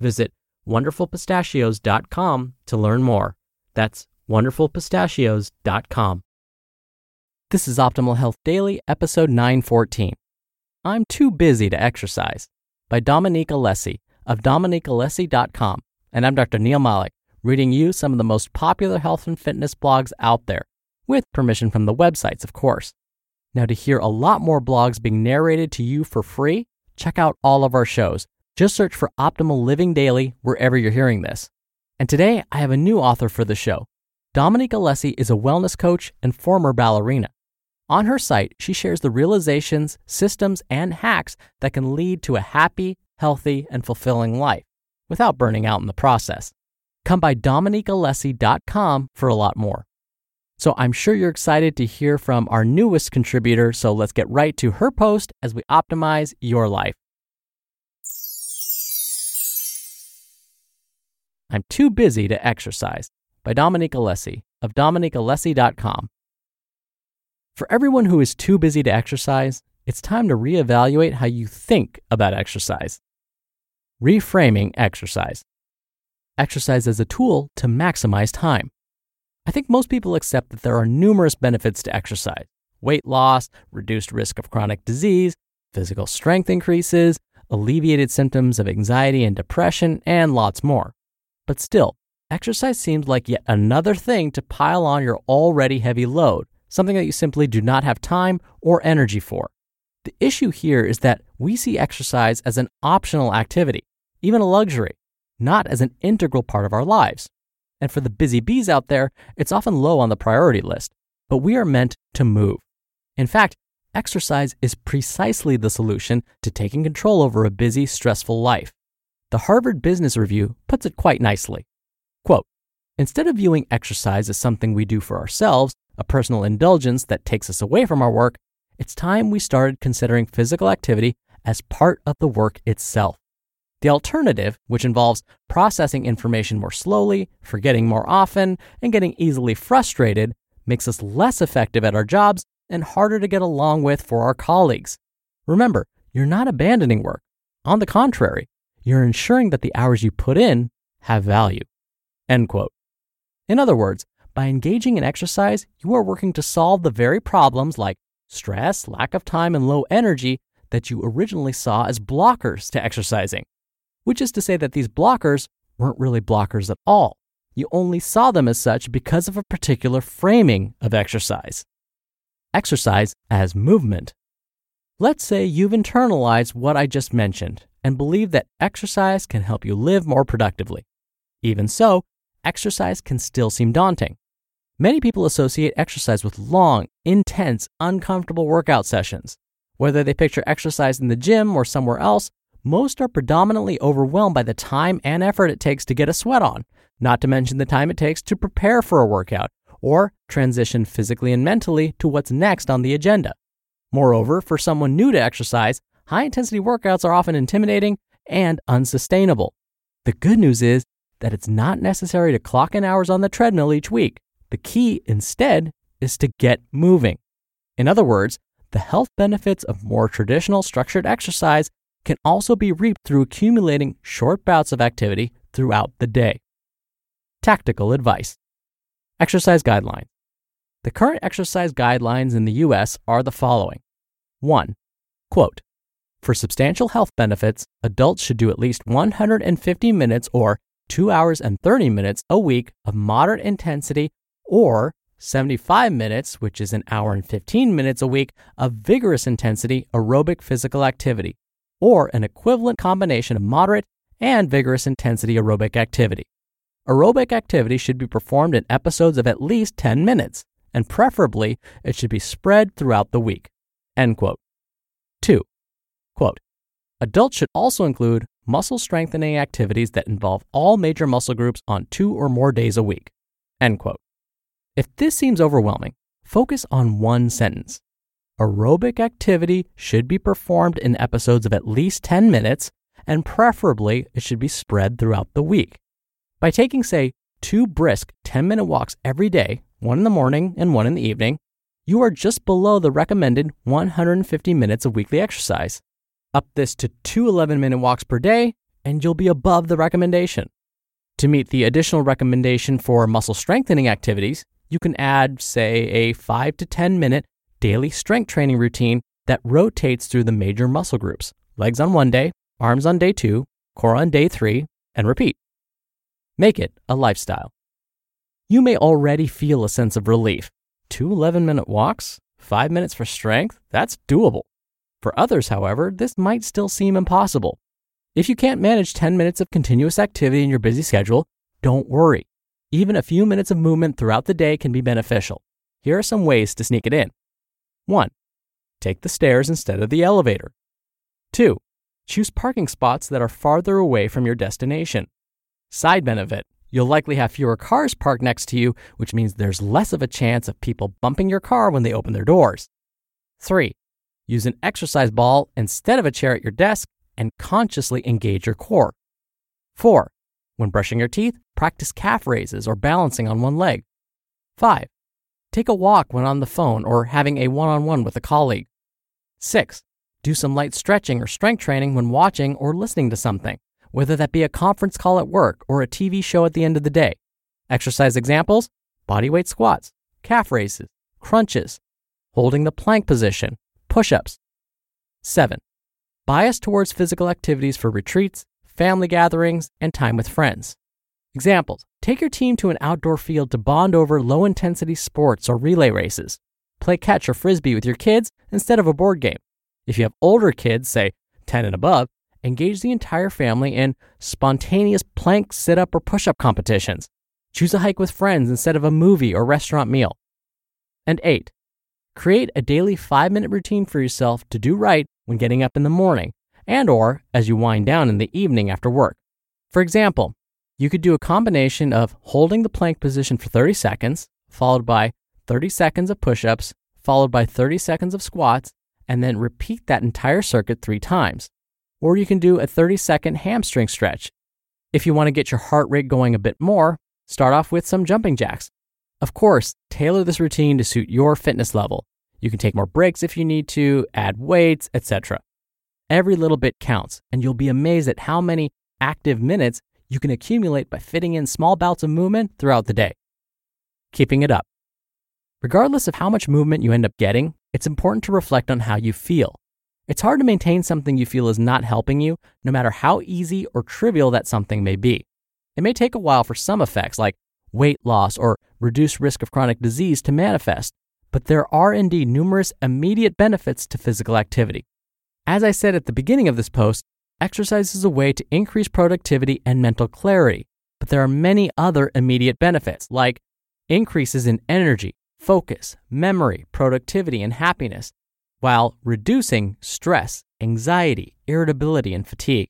Visit wonderfulpistachios.com to learn more. That's wonderfulpistachios.com. This is Optimal Health Daily, episode 914. I'm Too Busy to Exercise by Dominique Alessi of dominiquealessi.com. And I'm Dr. Neal Malik, reading you some of the most popular health and fitness blogs out there, with permission from the websites, of course. Now, to hear a lot more blogs being narrated to you for free, check out all of our shows. Just search for Optimal Living Daily wherever you're hearing this. And today, I have a new author for the show. Dominique Alessi is a wellness coach and former ballerina. On her site, she shares the realizations, systems, and hacks that can lead to a happy, healthy, and fulfilling life without burning out in the process. Come by dominiquealessi.com for a lot more. So I'm sure you're excited to hear from our newest contributor, so let's get right to her post as we optimize your life. I'm too busy to exercise by Dominique Alessi of dominiquealessi.com. For everyone who is too busy to exercise, it's time to reevaluate how you think about exercise. Reframing exercise. Exercise as a tool to maximize time. I think most people accept that there are numerous benefits to exercise weight loss, reduced risk of chronic disease, physical strength increases, alleviated symptoms of anxiety and depression, and lots more. But still, exercise seems like yet another thing to pile on your already heavy load, something that you simply do not have time or energy for. The issue here is that we see exercise as an optional activity, even a luxury, not as an integral part of our lives. And for the busy bees out there, it's often low on the priority list, but we are meant to move. In fact, exercise is precisely the solution to taking control over a busy, stressful life. The Harvard Business Review puts it quite nicely. Quote, Instead of viewing exercise as something we do for ourselves, a personal indulgence that takes us away from our work, it's time we started considering physical activity as part of the work itself. The alternative, which involves processing information more slowly, forgetting more often, and getting easily frustrated, makes us less effective at our jobs and harder to get along with for our colleagues. Remember, you're not abandoning work. On the contrary, you're ensuring that the hours you put in have value. End quote. In other words, by engaging in exercise, you are working to solve the very problems like stress, lack of time, and low energy that you originally saw as blockers to exercising which is to say that these blockers weren't really blockers at all. You only saw them as such because of a particular framing of exercise. Exercise as movement. Let's say you've internalized what I just mentioned and believe that exercise can help you live more productively. Even so, exercise can still seem daunting. Many people associate exercise with long, intense, uncomfortable workout sessions. Whether they picture exercise in the gym or somewhere else, most are predominantly overwhelmed by the time and effort it takes to get a sweat on, not to mention the time it takes to prepare for a workout or transition physically and mentally to what's next on the agenda. Moreover, for someone new to exercise, high intensity workouts are often intimidating and unsustainable. The good news is, that it's not necessary to clock in hours on the treadmill each week. The key, instead, is to get moving. In other words, the health benefits of more traditional structured exercise can also be reaped through accumulating short bouts of activity throughout the day. Tactical advice Exercise guidelines. The current exercise guidelines in the US are the following 1. Quote, for substantial health benefits, adults should do at least 150 minutes or 2 hours and 30 minutes a week of moderate intensity or 75 minutes, which is an hour and 15 minutes a week of vigorous intensity aerobic physical activity, or an equivalent combination of moderate and vigorous intensity aerobic activity. Aerobic activity should be performed in episodes of at least 10 minutes, and preferably it should be spread throughout the week. End quote. 2. Quote, Adults should also include muscle strengthening activities that involve all major muscle groups on two or more days a week. End quote. If this seems overwhelming, focus on one sentence. Aerobic activity should be performed in episodes of at least 10 minutes, and preferably it should be spread throughout the week. By taking, say, two brisk 10 minute walks every day, one in the morning and one in the evening, you are just below the recommended 150 minutes of weekly exercise. Up this to two 11 minute walks per day, and you'll be above the recommendation. To meet the additional recommendation for muscle strengthening activities, you can add, say, a 5 to 10 minute daily strength training routine that rotates through the major muscle groups legs on one day, arms on day two, core on day three, and repeat. Make it a lifestyle. You may already feel a sense of relief. Two 11 minute walks, five minutes for strength, that's doable. For others, however, this might still seem impossible. If you can't manage 10 minutes of continuous activity in your busy schedule, don't worry. Even a few minutes of movement throughout the day can be beneficial. Here are some ways to sneak it in. 1. Take the stairs instead of the elevator. 2. Choose parking spots that are farther away from your destination. Side benefit you'll likely have fewer cars parked next to you, which means there's less of a chance of people bumping your car when they open their doors. 3. Use an exercise ball instead of a chair at your desk and consciously engage your core. 4. When brushing your teeth, practice calf raises or balancing on one leg. 5. Take a walk when on the phone or having a one on one with a colleague. 6. Do some light stretching or strength training when watching or listening to something, whether that be a conference call at work or a TV show at the end of the day. Exercise examples bodyweight squats, calf raises, crunches, holding the plank position, push ups. 7. Bias towards physical activities for retreats, family gatherings, and time with friends. Examples Take your team to an outdoor field to bond over low intensity sports or relay races. Play catch or frisbee with your kids instead of a board game. If you have older kids, say 10 and above, engage the entire family in spontaneous plank, sit up, or push up competitions. Choose a hike with friends instead of a movie or restaurant meal. And 8. Create a daily 5 minute routine for yourself to do right when getting up in the morning and or as you wind down in the evening after work. For example, you could do a combination of holding the plank position for 30 seconds, followed by 30 seconds of push-ups, followed by 30 seconds of squats, and then repeat that entire circuit 3 times. Or you can do a 30 second hamstring stretch. If you want to get your heart rate going a bit more, start off with some jumping jacks. Of course, tailor this routine to suit your fitness level. You can take more breaks if you need to, add weights, etc. Every little bit counts, and you'll be amazed at how many active minutes you can accumulate by fitting in small bouts of movement throughout the day. Keeping it up. Regardless of how much movement you end up getting, it's important to reflect on how you feel. It's hard to maintain something you feel is not helping you, no matter how easy or trivial that something may be. It may take a while for some effects, like weight loss or reduced risk of chronic disease, to manifest, but there are indeed numerous immediate benefits to physical activity. As I said at the beginning of this post, exercise is a way to increase productivity and mental clarity, but there are many other immediate benefits, like increases in energy, focus, memory, productivity, and happiness, while reducing stress, anxiety, irritability, and fatigue.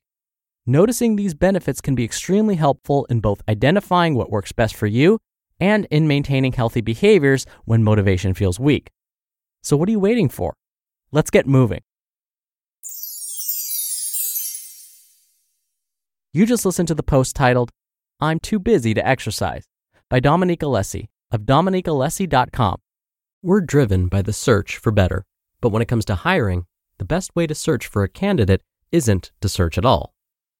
Noticing these benefits can be extremely helpful in both identifying what works best for you and in maintaining healthy behaviors when motivation feels weak. So, what are you waiting for? Let's get moving. You just listened to the post titled, I'm Too Busy to Exercise by Dominique Alessi of DominiqueAlessi.com. We're driven by the search for better, but when it comes to hiring, the best way to search for a candidate isn't to search at all.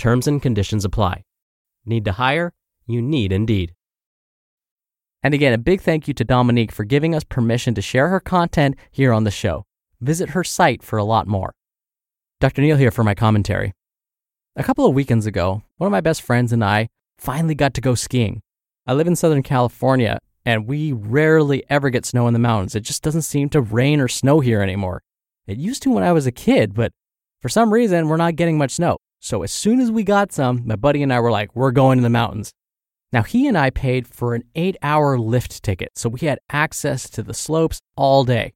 Terms and conditions apply. Need to hire? You need Indeed. And again, a big thank you to Dominique for giving us permission to share her content here on the show. Visit her site for a lot more. Dr. Neal here for my commentary. A couple of weekends ago, one of my best friends and I finally got to go skiing. I live in Southern California, and we rarely ever get snow in the mountains. It just doesn't seem to rain or snow here anymore. It used to when I was a kid, but for some reason, we're not getting much snow. So as soon as we got some, my buddy and I were like, we're going to the mountains. Now, he and I paid for an eight hour lift ticket, so we had access to the slopes all day.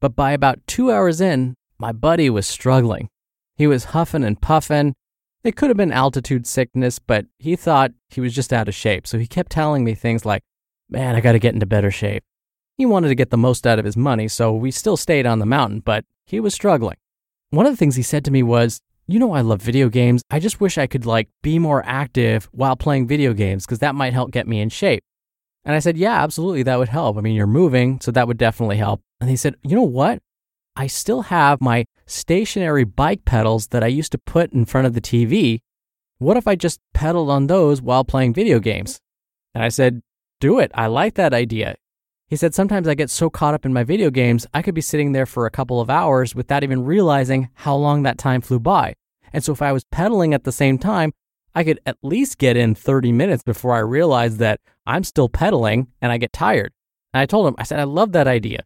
But by about two hours in, my buddy was struggling. He was huffing and puffing. It could have been altitude sickness, but he thought he was just out of shape. So he kept telling me things like, Man, I got to get into better shape. He wanted to get the most out of his money, so we still stayed on the mountain, but he was struggling. One of the things he said to me was, You know, I love video games. I just wish I could, like, be more active while playing video games because that might help get me in shape. And I said, Yeah, absolutely, that would help. I mean, you're moving, so that would definitely help. And he said, You know what? I still have my stationary bike pedals that I used to put in front of the TV. What if I just pedaled on those while playing video games? And I said, Do it. I like that idea. He said, Sometimes I get so caught up in my video games, I could be sitting there for a couple of hours without even realizing how long that time flew by. And so if I was pedaling at the same time, I could at least get in 30 minutes before I realize that I'm still pedaling and I get tired. And I told him, I said, I love that idea.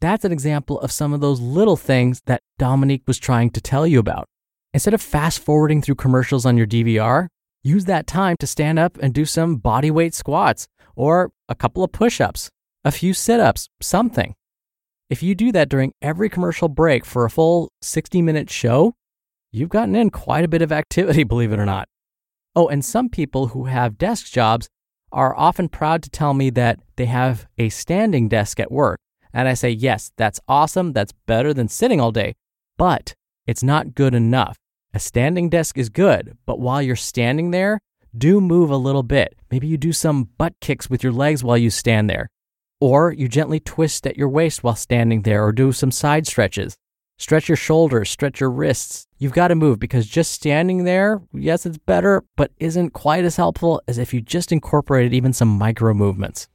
That's an example of some of those little things that Dominique was trying to tell you about. Instead of fast forwarding through commercials on your DVR, use that time to stand up and do some body weight squats or a couple of push ups, a few sit ups, something. If you do that during every commercial break for a full 60 minute show, you've gotten in quite a bit of activity, believe it or not. Oh, and some people who have desk jobs are often proud to tell me that they have a standing desk at work. And I say, yes, that's awesome. That's better than sitting all day. But it's not good enough. A standing desk is good, but while you're standing there, do move a little bit. Maybe you do some butt kicks with your legs while you stand there. Or you gently twist at your waist while standing there, or do some side stretches. Stretch your shoulders, stretch your wrists. You've got to move because just standing there, yes, it's better, but isn't quite as helpful as if you just incorporated even some micro movements.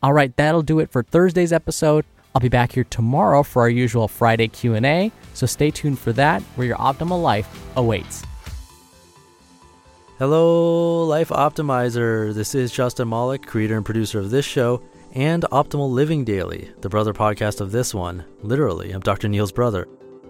All right, that'll do it for Thursday's episode. I'll be back here tomorrow for our usual Friday Q&A, so stay tuned for that where your optimal life awaits. Hello, Life Optimizer. This is Justin Malik, creator and producer of this show and Optimal Living Daily, the brother podcast of this one. Literally, I'm Dr. Neal's brother.